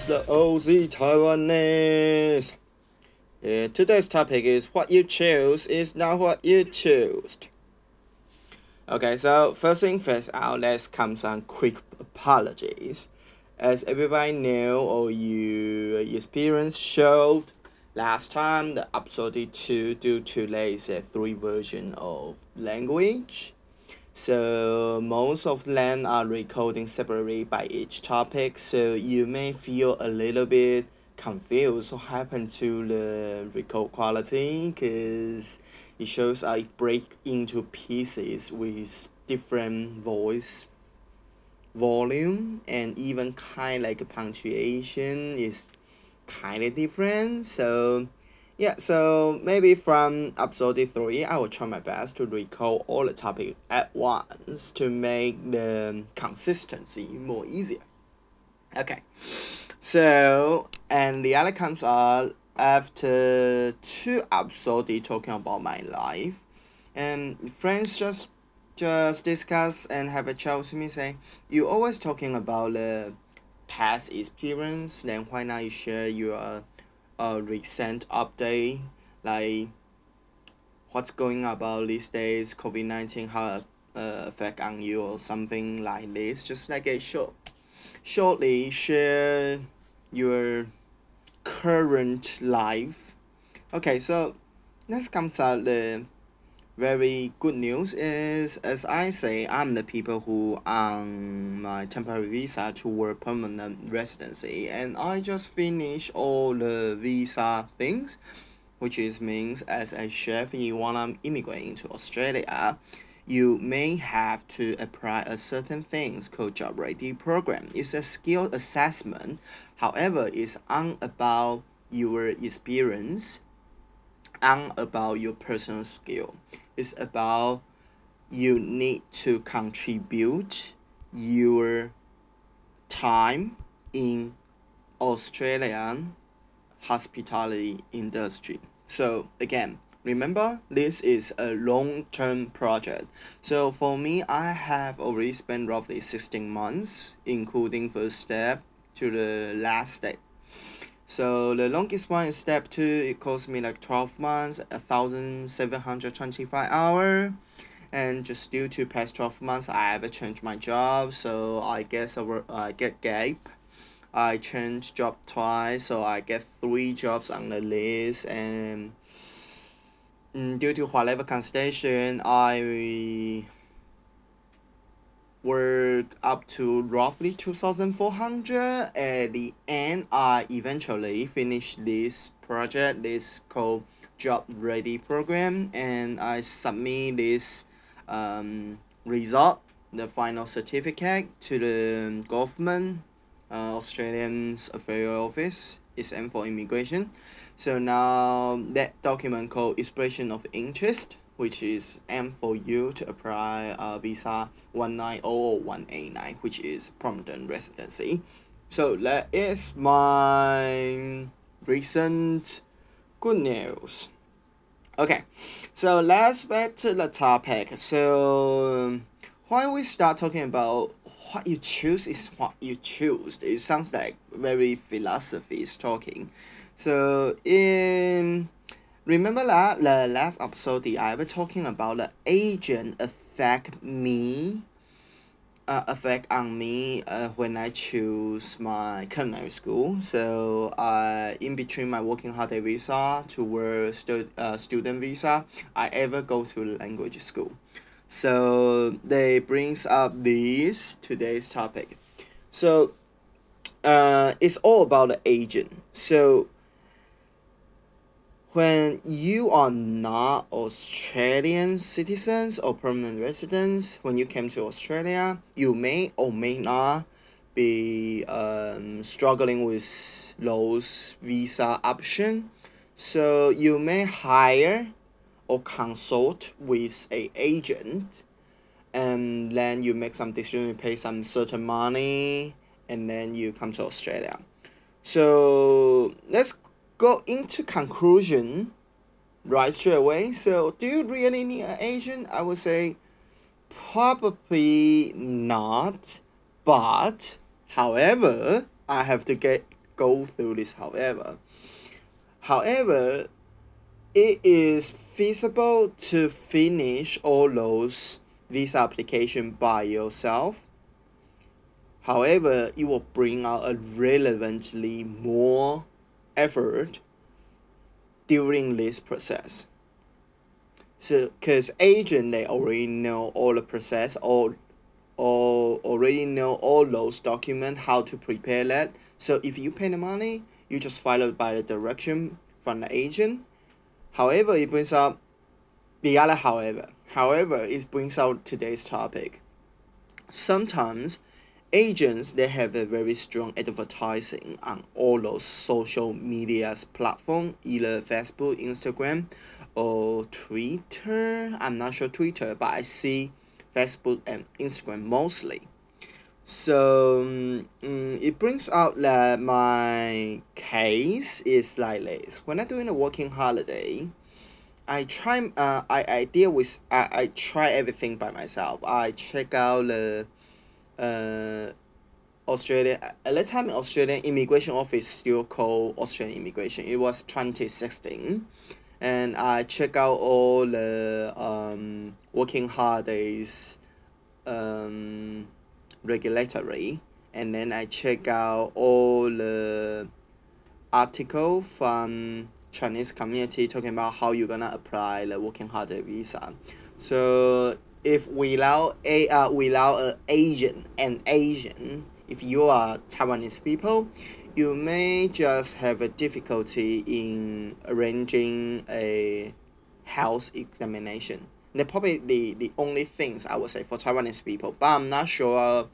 comes the OZ Taiwanese. Yeah, today's topic is what you choose is not what you choose. Okay, so first thing first out, let's come some quick apologies. As everybody knew or you experience showed last time the episode 2 due to lays a three version of language so most of them are recording separately by each topic, so you may feel a little bit confused what happened to the record quality because it shows I break into pieces with different voice volume and even kind like punctuation is kind of different. So yeah, so maybe from episode 3, I will try my best to recall all the topics at once to make the consistency more easier. Okay, so, and the other comes are after two episodes talking about my life, and friends just just discuss and have a chat with me say, you always talking about the past experience, then why not you share your a recent update like what's going about these days? COVID nineteen how uh, affect on you or something like this? Just like a short shortly share your current life. Okay so let's come to the very good news is as I say I'm the people who on my temporary visa to work permanent residency and I just finished all the visa things which is means as a chef you wanna immigrate into Australia you may have to apply a certain things called job ready program. It's a skill assessment. However, it's on about your experience and about your personal skill It's about you need to contribute your time in Australian hospitality industry. So again, remember this is a long-term project. So for me, I have already spent roughly 16 months, including first step to the last step so the longest one is step two. It cost me like twelve months, a thousand seven hundred twenty five hour, and just due to past twelve months, I have changed my job. So I guess I work, I get gap. I changed job twice, so I get three jobs on the list, and mm, due to whatever constellation, I work up to roughly 2400 at the end i eventually finished this project. This called job ready program. And i submit this um, result the final certificate to the government uh, australian's affairs office. Is m for immigration. So now that document called expression of interest which is M for you to apply uh, visa 190 or 189, which is permanent residency. So that is my recent good news. Okay, so let's back to the topic. So why we start talking about what you choose is what you choose, it sounds like very philosophy is talking. So in Remember that the last episode I was talking about the agent affect me, uh, effect on me uh, when I choose my culinary school. So uh, in between my working holiday visa to work stu- uh, student visa, I ever go to language school. So they brings up this today's topic. So uh, it's all about the agent. So when you are not Australian citizens or permanent residents, when you came to Australia, you may or may not be um, struggling with those visa option. So you may hire or consult with a agent and then you make some decision, you pay some certain money and then you come to Australia. So let's go into conclusion right straight away. So do you really need an agent? I would say probably not. But however, I have to get go through this. However, however, it is feasible to finish all those visa application by yourself. However, it will bring out a relevantly more effort during this process. So, because agent they already know all the process, or all already know all those documents, how to prepare that. So if you pay the money, you just follow by the direction from the agent. However, it brings up the other however. However, it brings out today's topic. Sometimes agents they have a very strong advertising on all those social medias platform, either Facebook, Instagram, or Twitter. I'm not sure Twitter, but I see Facebook and Instagram mostly. So um, it brings out that my case is like this. When I'm doing a working holiday, I try uh I, I deal with I, I try everything by myself. I check out the Australian at that time Australian immigration office still called Australian immigration. It was twenty sixteen and I check out all the um, working holidays um, regulatory and then I check out all the article from Chinese community talking about how you're gonna apply the working holiday visa. So if without a uh, without a Asian an Asian, if you are Taiwanese people, you may just have a difficulty in arranging a health examination. They're probably the, the only things I would say for Taiwanese people, but I'm not sure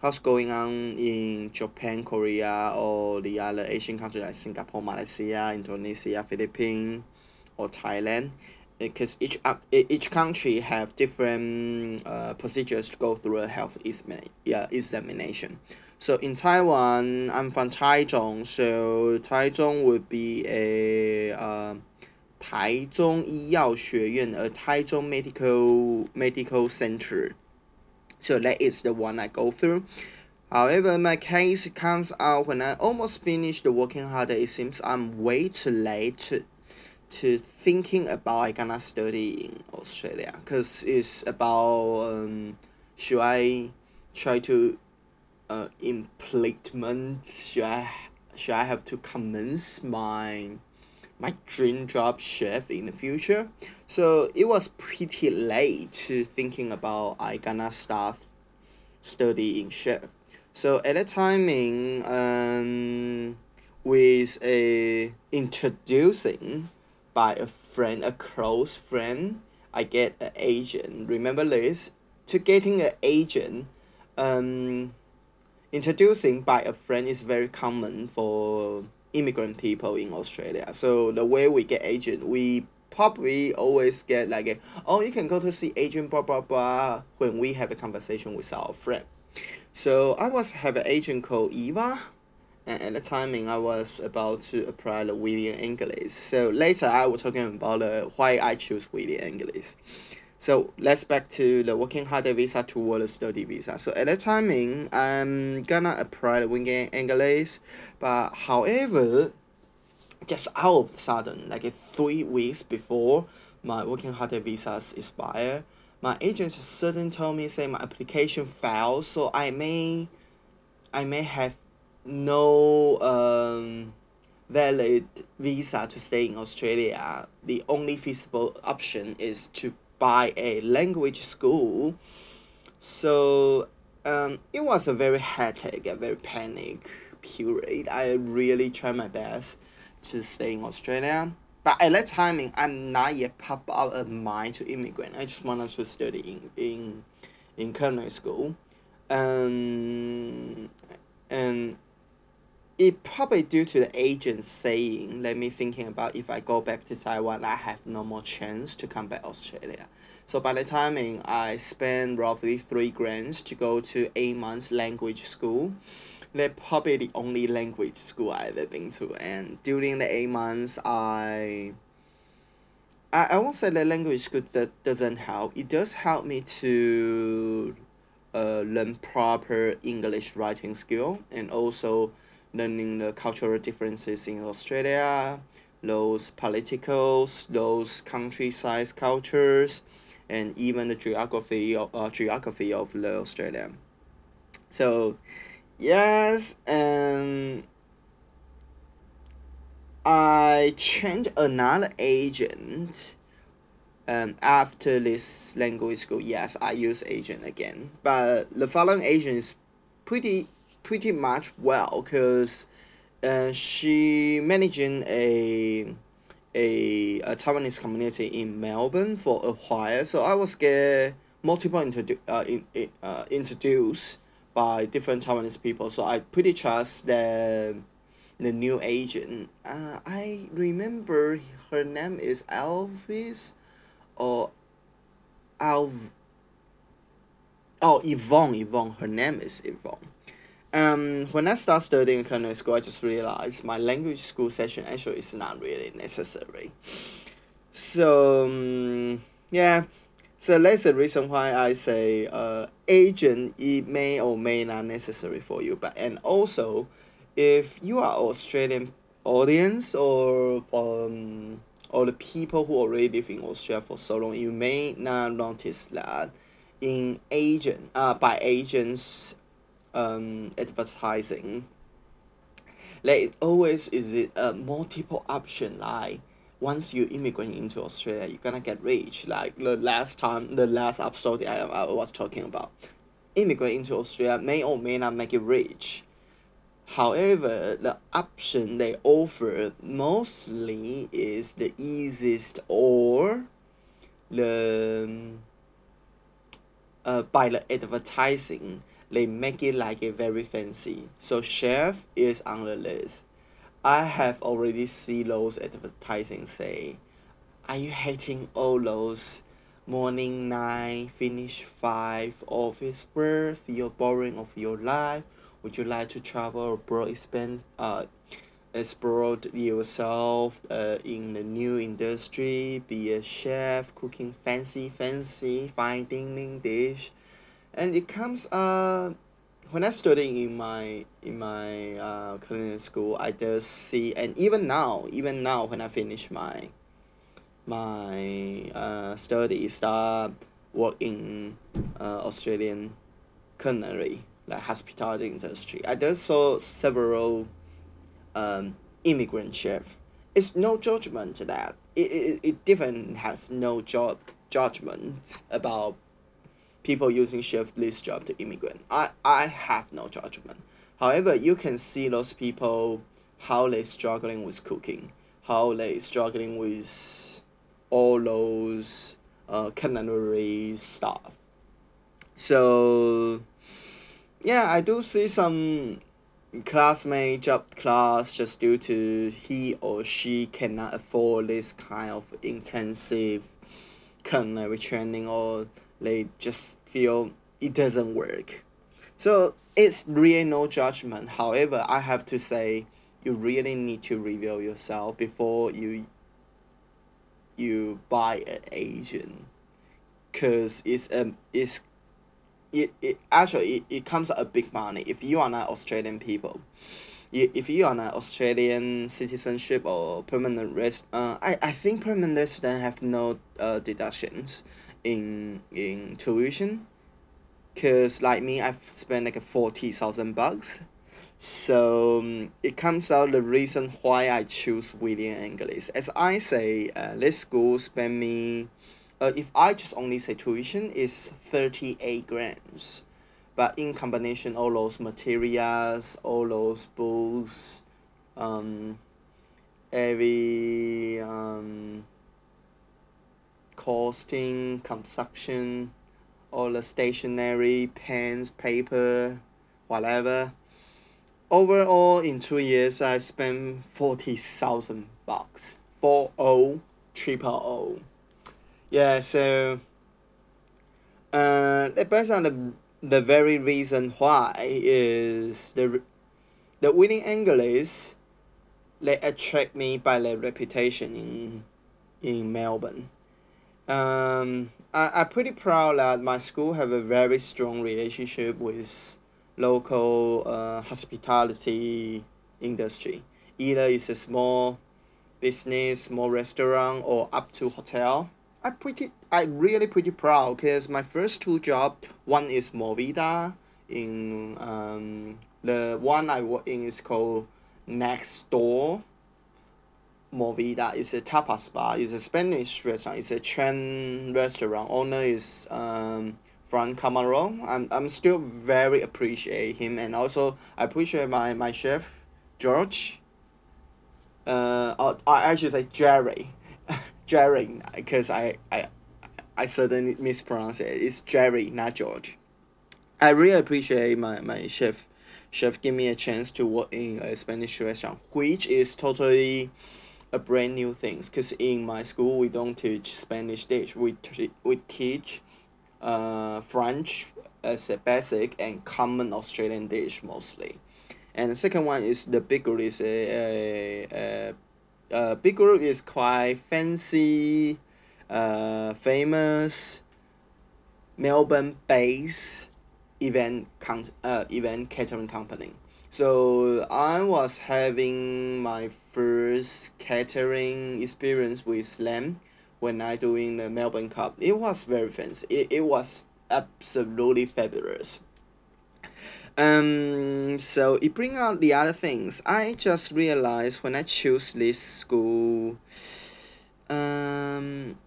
what's going on in Japan, Korea, or the other Asian countries like Singapore, Malaysia, Indonesia, Philippines, or Thailand, because each uh, each country have different uh, procedures to go through a health examination. So in Taiwan, I'm from Taichung, so Taichung would be a uh, 台中医药学院 a Taichung medical medical center. So that is the one I go through. However, my case comes out when I almost finished the working hard. It seems I'm way too late to, thinking about I gonna study in Australia because it's about um, should I try to uh, implement should I should I have to commence my my dream job chef in the future? So it was pretty late to thinking about I gonna start studying chef. So at the timing um with a introducing by a friend a close friend I get an agent remember this to getting an agent um introducing by a friend is very common for immigrant people in Australia. So the way we get agent, we probably always get like a, oh you can go to see agent blah blah blah when we have a conversation with our friend. So I was have an agent called Eva and at the timing I was about to apply the William Angliss. So later I was talking about uh, why I choose William Angliss. So let's back to the working holiday visa toward the study visa. So at that timing, I'm gonna apply the William Angliss, but however, just out of the sudden, like three weeks before my working holiday visas expire, my agent suddenly told me say my application failed, so I may, I may have no um valid visa to stay in Australia. The only feasible option is to buy a language school. So um, it was a very hectic, a very panic period. I really tried my best to stay in Australia. But at that timing, I'm not yet pop out of mind to immigrant. I just wanted to study in in, in culinary school. Um, and it probably due to the agent saying, let me thinking about if I go back to Taiwan, I have no more chance to come back Australia. So by the timing, I spent roughly three grants to go to eight months language school. They're probably the only language school I ever been to, and during the eight months, I I, I won't say the language school that doesn't help. It does help me to uh, learn proper English writing skill and also learning the cultural differences in Australia, those politicals, those countryside cultures, and even the geography of uh, geography of the Australia. So, yes, and I changed another agent. Um, after this language school, yes, I use agent again. But the following agent is pretty pretty much well because uh, she managing a a, a Taiwanese community in Melbourne for a while. So I was get multiple introdu- uh, in, uh, introduced by different Taiwanese people. So I pretty trust the the new agent. Uh, I remember her name is Elvis or Alv. Oh, Yvonne, Yvonne. Her name is Yvonne. Um, when I start studying culinary school, I just realized my language school session actually is not really necessary. So um, yeah, so that's the reason why I say uh, agent it may or may not necessary for you, but and also, if you are Australian audience or um or the people who already live in Australia for so long, you may not notice that in agent uh by agents um, advertising, like always is it a multiple option like once you immigrate into Australia, you're gonna get rich. Like the last time, the last episode I, I was talking about, immigrate into Australia may or may not make you rich. However, the option they offer mostly is the easiest or the uh, by the advertising they make it like a very fancy. So chef is on the list. I have already seen those advertising say, are you hating all those morning nine, finish five office work, feel boring of your life? Would you like to travel abroad, spend uh explore yourself uh, in the new industry, be a chef, cooking fancy, fancy, fine dining dish, and it comes uh when I studying in my in my uh culinary school I just see and even now even now when I finish my my uh study start work in uh Australian culinary like hospitality industry I just saw several um immigrant chef. It's no judgment to that. It, it, it different has no job judgment about people using chef this job to immigrant. I, I have no judgment. However, you can see those people how they struggling with cooking, how they struggling with all those uh, culinary stuff. So yeah, I do see some classmate dropped class just due to he or she cannot afford this kind of intensive culinary training or they just feel it doesn't work. So it's really no judgment. However, I have to say you really need to review yourself before you you buy an agent because it's um it's it, it actually it, it comes a big money if you are not Australian people if you are an Australian citizenship or permanent res uh I, I think permanent resident have no uh deductions in in tuition. Because like me I've spent like a forty thousand bucks. So um, it comes out the reason why I choose William Angliss. As I say uh, this school spend me uh, if I just only say tuition is thirty eight grams. But in combination all those materials all those books um every um costing, consumption, all the stationery, pens, paper, whatever. Overall, in two years, I spent forty thousand bucks. Four O, triple O. Yeah, so. Uh, based on the the very reason why is the the William Angliss. They attract me by their reputation in in Melbourne Um, I, I'm pretty proud that my school have a very strong relationship with local uh, hospitality industry. Either it's a small business, small restaurant, or up to hotel. I pretty, I really pretty proud because my first two job, one is Movida, in um the one I work in is called Next Door. Movida is a tapas bar. It's a Spanish restaurant. It's a chain restaurant. Owner is um Frank Camorra. I'm I'm still very appreciate him and also I appreciate my my chef George. Uh, I I should say Jerry, Jerry, because I I I certainly mispronounce it. It's Jerry, not George. I really appreciate my, my chef chef give me a chance to work in a Spanish restaurant, which is totally a brand new thing. Cause in my school we don't teach Spanish dish. We t- we teach uh French as a basic and common Australian dish mostly. And the second one is the big group is a a, a, a big group is quite fancy, uh famous Melbourne based event con uh event catering company. So I was having my first catering experience with them when I doing the Melbourne Cup. It was very fancy. It, it was absolutely fabulous. Um, so it bring out the other things. I just realized when I choose this school, um,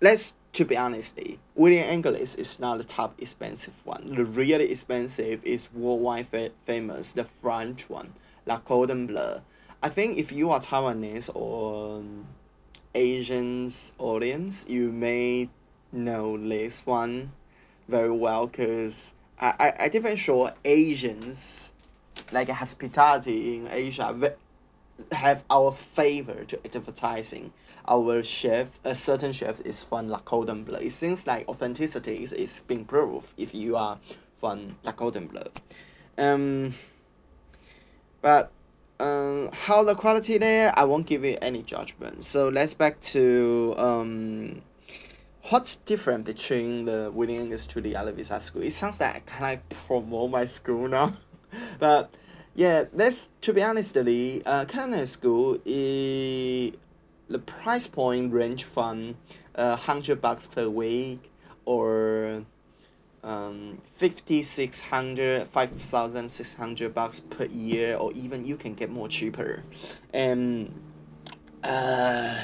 let's to be honest, eh, William Angliss is not the top expensive one. The really expensive is worldwide fa- famous, the French one, La Cordon Bleu. I think if you are Taiwanese or um, Asians audience, you may know this one very well because I, I, I different sure Asians, like hospitality in Asia, have our favor to advertising our chef, a certain chef is from La Cordon Bleu. It seems like authenticity is, is being proved if you are from La Cordon Bleu. Um, but um, how the quality there, I won't give you any judgment. So let's back to um, what's different between the William Angliss to the other visa school. It sounds like I promote my school now, but yeah, let's to be honestly, uh, Canada school is the price point range from uh, hundred bucks per week or um, fifty six hundred five thousand six hundred bucks per year or even you can get more cheaper. And uh,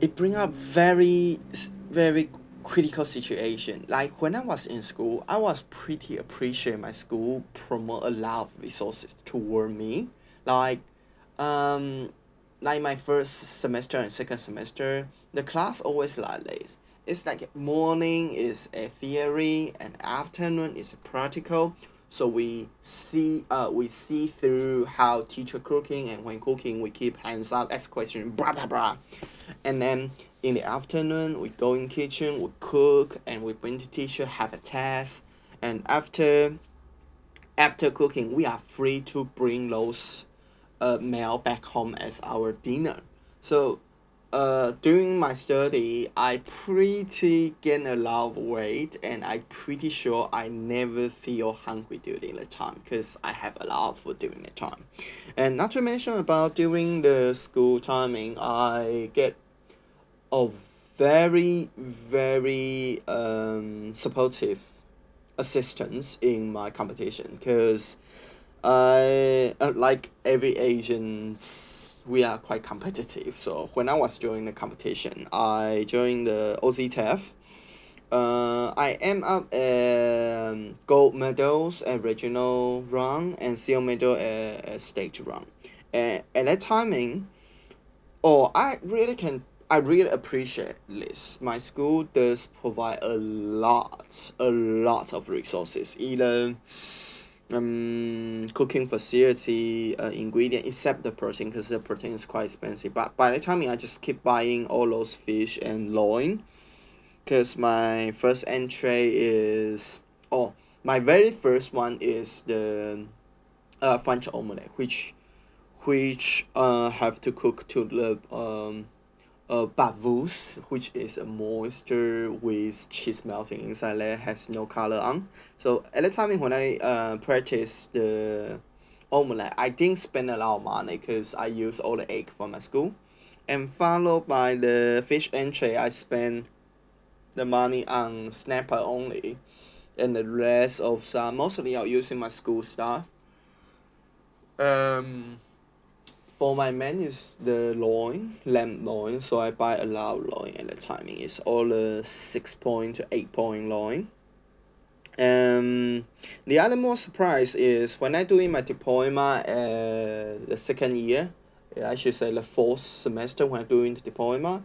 it bring up very very critical situation like when i was in school i was pretty appreciate my school promote a lot of resources toward me like um like my first semester and second semester, the class always like this. It's like morning is a theory and afternoon is a practical. So we see uh we see through how teacher cooking and when cooking we keep hands up, ask question, blah blah blah. And then in the afternoon we go in kitchen, we cook and we bring the teacher have a test and after after cooking we are free to bring those a meal back home as our dinner. So uh, during my study, I pretty gain a lot of weight, and I pretty sure I never feel hungry during the time because I have a lot of food during the time, and not to mention about during the school timing, I get a very very um supportive assistance in my competition because I uh, like every Asians, we are quite competitive. So when I was joining the competition, I joined the OCTF. Uh, I am up um, gold medals at regional run and silver medal at, at state run. And at that timing, oh, I really can I really appreciate this. My school does provide a lot, a lot of resources. Either um cooking facility uh, ingredient except the protein because the protein is quite expensive but by the time I just keep buying all those fish and loin because my first entry is oh my very first one is the uh, French omelette which which uh have to cook to the um uh, baveuse, which is a moisture with cheese melting inside there, has no color on. So at the time when I uh, practice the omelette, I didn't spend a lot of money because I use all the egg from my school. And followed by the fish entree, I spend the money on snapper only. And the rest of some, mostly I'll using my school stuff. Um, for my main is the loin, lamb loin. So I buy a of loin at the timing. It's all a six point to eight point loin. Um, the other more surprise is when I doing my diploma uh, the second year, I should say the fourth semester when I doing the diploma,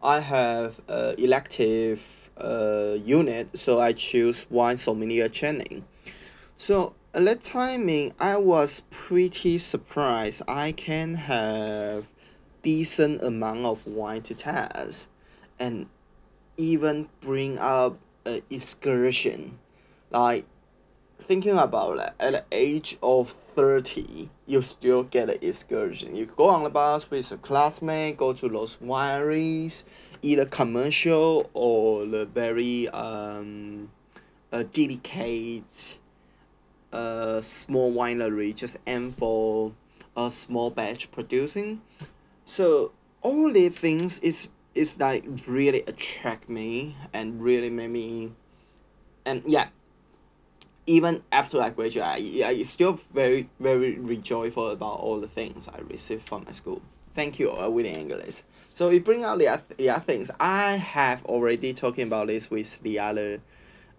I have a elective uh, unit, so I choose wine sommelier training. So at that timing, I was pretty surprised. I can have decent amount of wine to test, and even bring up an excursion, like thinking about it, at the age of 30, you still get an excursion. You go on the bus with a classmate, go to those wineries, either commercial or the very um, uh, dedicated a small winery just aim for a small batch producing. So all these things is is like really attract me and really made me and yeah even after I graduate I, I still very very rejoiceful about all the things I received from my school. Thank you, uh, William Angliss. So it bring out the, the other things. I have already talking about this with the other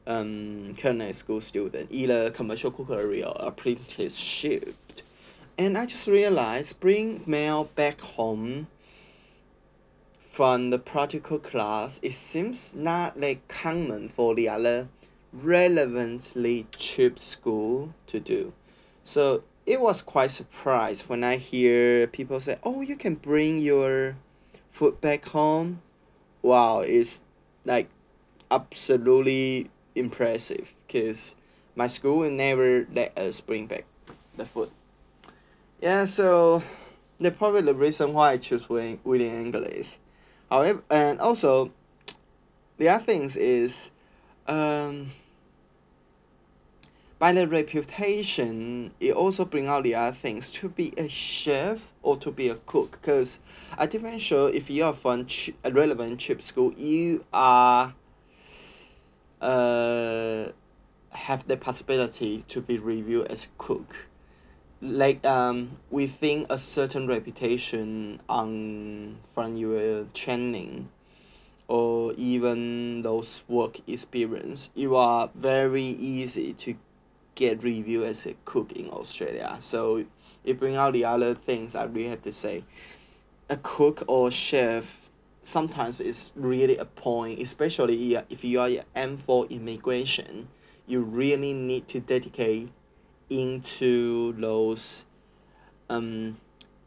um, culinary school student, either commercial cookery or apprenticeship. And I just realized bring mail back home from the practical class, it seems not like common for the other relevantly cheap school to do. So it was quite surprised when I hear people say, "Oh, you can bring your food back home." Wow, it's like absolutely impressive because my school will never let us bring back the food. Yeah, so that's probably the reason why I choose William Angliss. However, and also, the other things is, um, by the reputation, it also bring out the other things to be a chef or to be a cook. Because I didn't sure if you are from ch- a relevant chip school, you are uh, have the possibility to be reviewed as cook. Like um within a certain reputation on from your training or even those work experience you are very easy to get reviewed as a cook in australia. So it bring out the other things i really have to say. A cook or chef sometimes it's really a point, especially if you are M four immigration, you really need to dedicate into those um,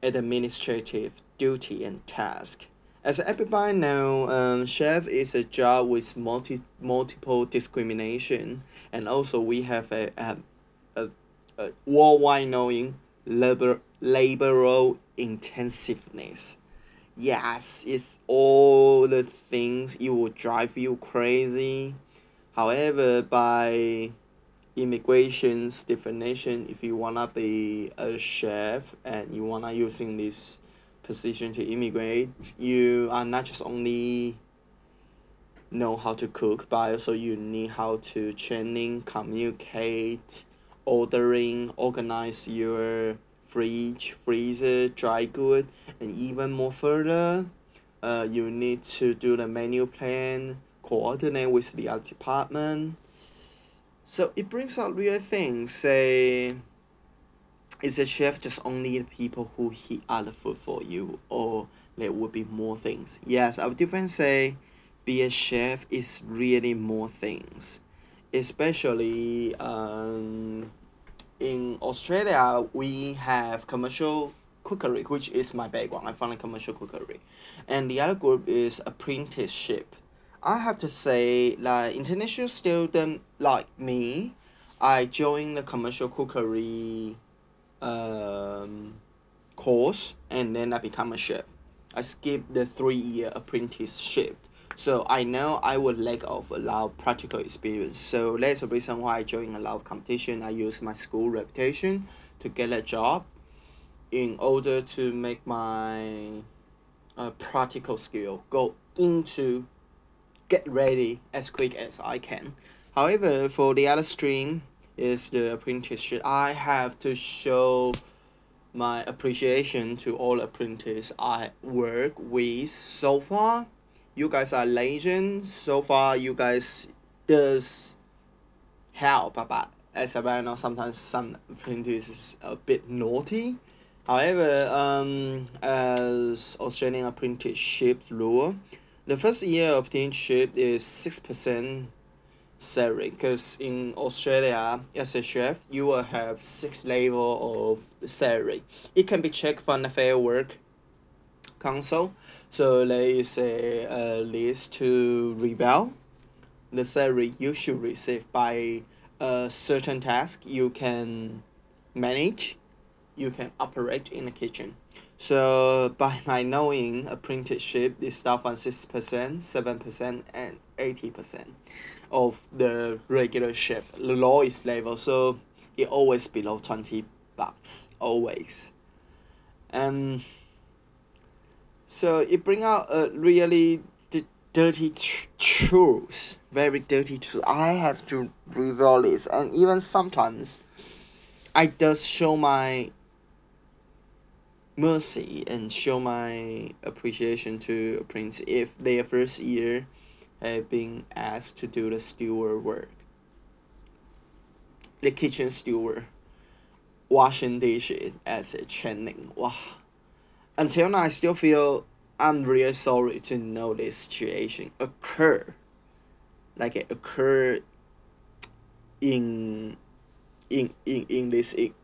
administrative duty and task. As everybody know, um, chef is a job with multi multiple discrimination, and also we have a, a, a, a worldwide knowing labor laboral intensiveness yes, it's all the things it will drive you crazy. However, by immigration's definition, if you wanna be a chef and you wanna using this position to immigrate, you are not just only know how to cook, but also you need how to training, communicate, ordering, organize your fridge, freezer, dry good, and even more further, uh, you need to do the menu plan, coordinate with the other department. So it brings out real things. Say, is a chef just only the people who heat other food for you, or there would be more things? Yes, I would definitely say, be a chef is really more things, especially um in Australia, we have commercial cookery, which is my background. I found commercial cookery, and the other group is apprenticeship. I have to say, like international student like me, I joined the commercial cookery um, course, and then I become a chef. I skipped the three year apprenticeship. So I know I would lack of a lot of practical experience. So that's the reason why I joined a lot of competition. I use my school reputation to get a job in order to make my uh, practical skill go into get ready as quick as I can. However, for the other stream is the apprenticeship. I have to show my appreciation to all apprentices I work with so far. You guys are legends. So far, you guys does help, but as I know, sometimes some apprentices a bit naughty. However, um, as Australian apprenticeship rule, the first year of apprenticeship is six percent salary because in Australia as a chef you will have six level of salary. It can be checked from the Fair Work Council. So there is a, a list to rebel the salary you should receive by a certain task you can manage, you can operate in the kitchen. So by my knowing apprenticeship is start from six percent, seven percent and eighty percent of the regular chef. The lowest level, so it always below twenty bucks. Always. Um so it bring out a really d- dirty tr- truth. Very dirty truth. I have to reveal this and even sometimes I does show my mercy and show my appreciation to a prince if their first year have been asked to do the steward work. The kitchen steward, washing dishes as a training. Wow. Until now, I still feel I'm really sorry to know this situation occur. Like it occurred in in in, in this in,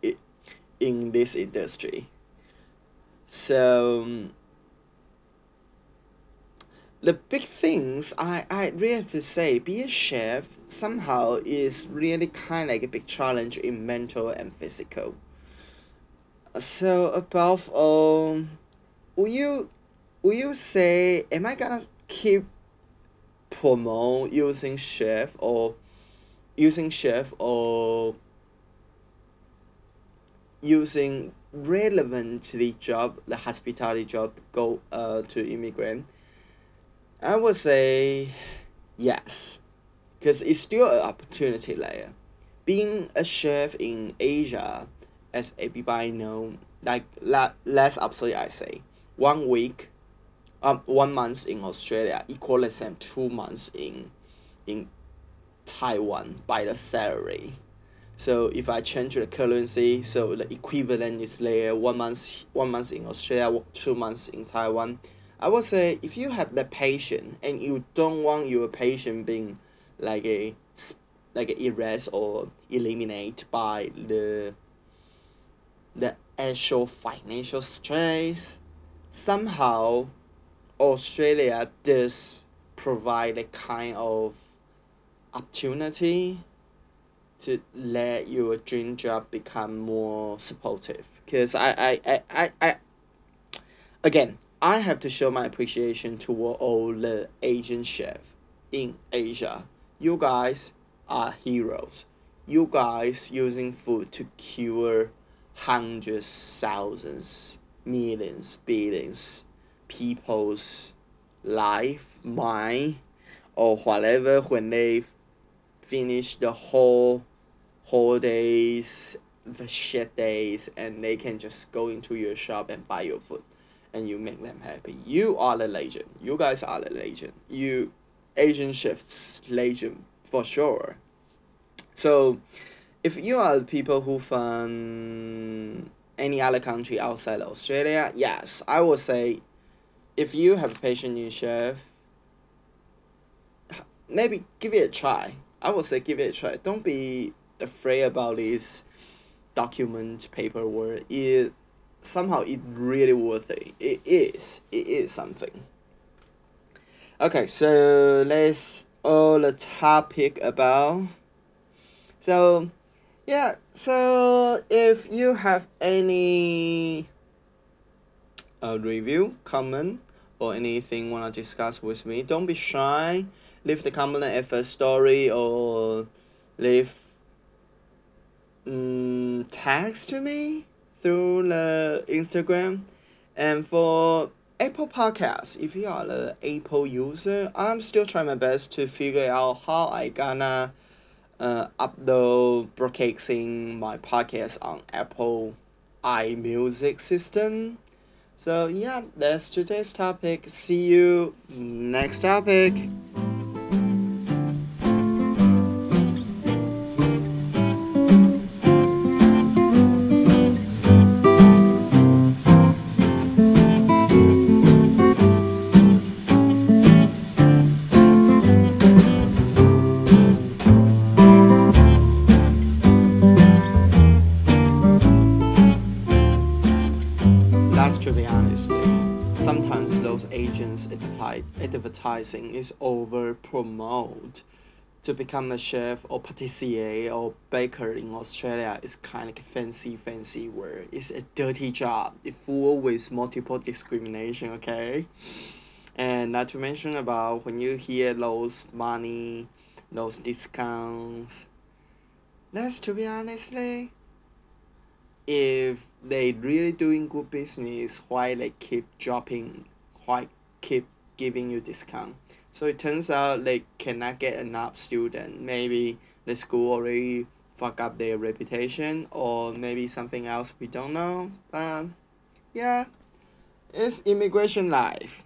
in this industry. So um, the big things I, I really have to say be a chef somehow is really kind of like a big challenge in mental and physical. So above all, will you will you say am I gonna keep promote using chef or using chef or using relevantly job the hospitality job go uh to immigrant I would say yes, because it's still an opportunity layer. Being a chef in Asia, as everybody know, like la- last episode I say, one week, um, one month in Australia equal the same two months in, in Taiwan by the salary. So if I change the currency, so the equivalent is there one month one month in Australia, two months in Taiwan I would say if you have the patient and you don't want your patient being like a like erased or eliminated by the the actual financial stress, somehow Australia does provide a kind of opportunity to let your dream job become more supportive. Because I, I, I, I, I again I have to show my appreciation toward all the Asian chefs in Asia. You guys are heroes. You guys using food to cure hundreds, thousands, millions, billions people's life, mind, or whatever when they finish the whole whole days, the shit days, and they can just go into your shop and buy your food and you make them happy. You are the legend. You guys are the legend. You Asian chefs legend for sure. So if you are people who from any other country outside Australia, yes, I would say if you have a passion in chef, maybe give it a try. I would say give it a try. Don't be afraid about this document paperwork. It somehow it really worth it. It is. It is something. Okay, so let's all the topic about. So, yeah. So if you have any a review, comment, or anything wanna discuss with me, don't be shy. Leave the comment at Firstory or leave um, text to me through the Instagram. And for Apple Podcasts, if you are the Apple user, I'm still trying my best to figure out how I gonna uh, upload broadcasting my podcast on Apple iMusic system. So yeah, that's today's topic. See you next topic. Advertising is over promote. To become a chef or patissier or baker in Australia is kind of fancy, fancy word. It's a dirty job. It's full with multiple discrimination. Okay, and not to mention about when you hear those money, those discounts. That's to be honestly if they really doing good business, why they keep dropping, why keep giving you discount? So it turns out they cannot get enough student. Maybe the school already fuck up their reputation, or maybe something else we don't know. But yeah, it's immigration life.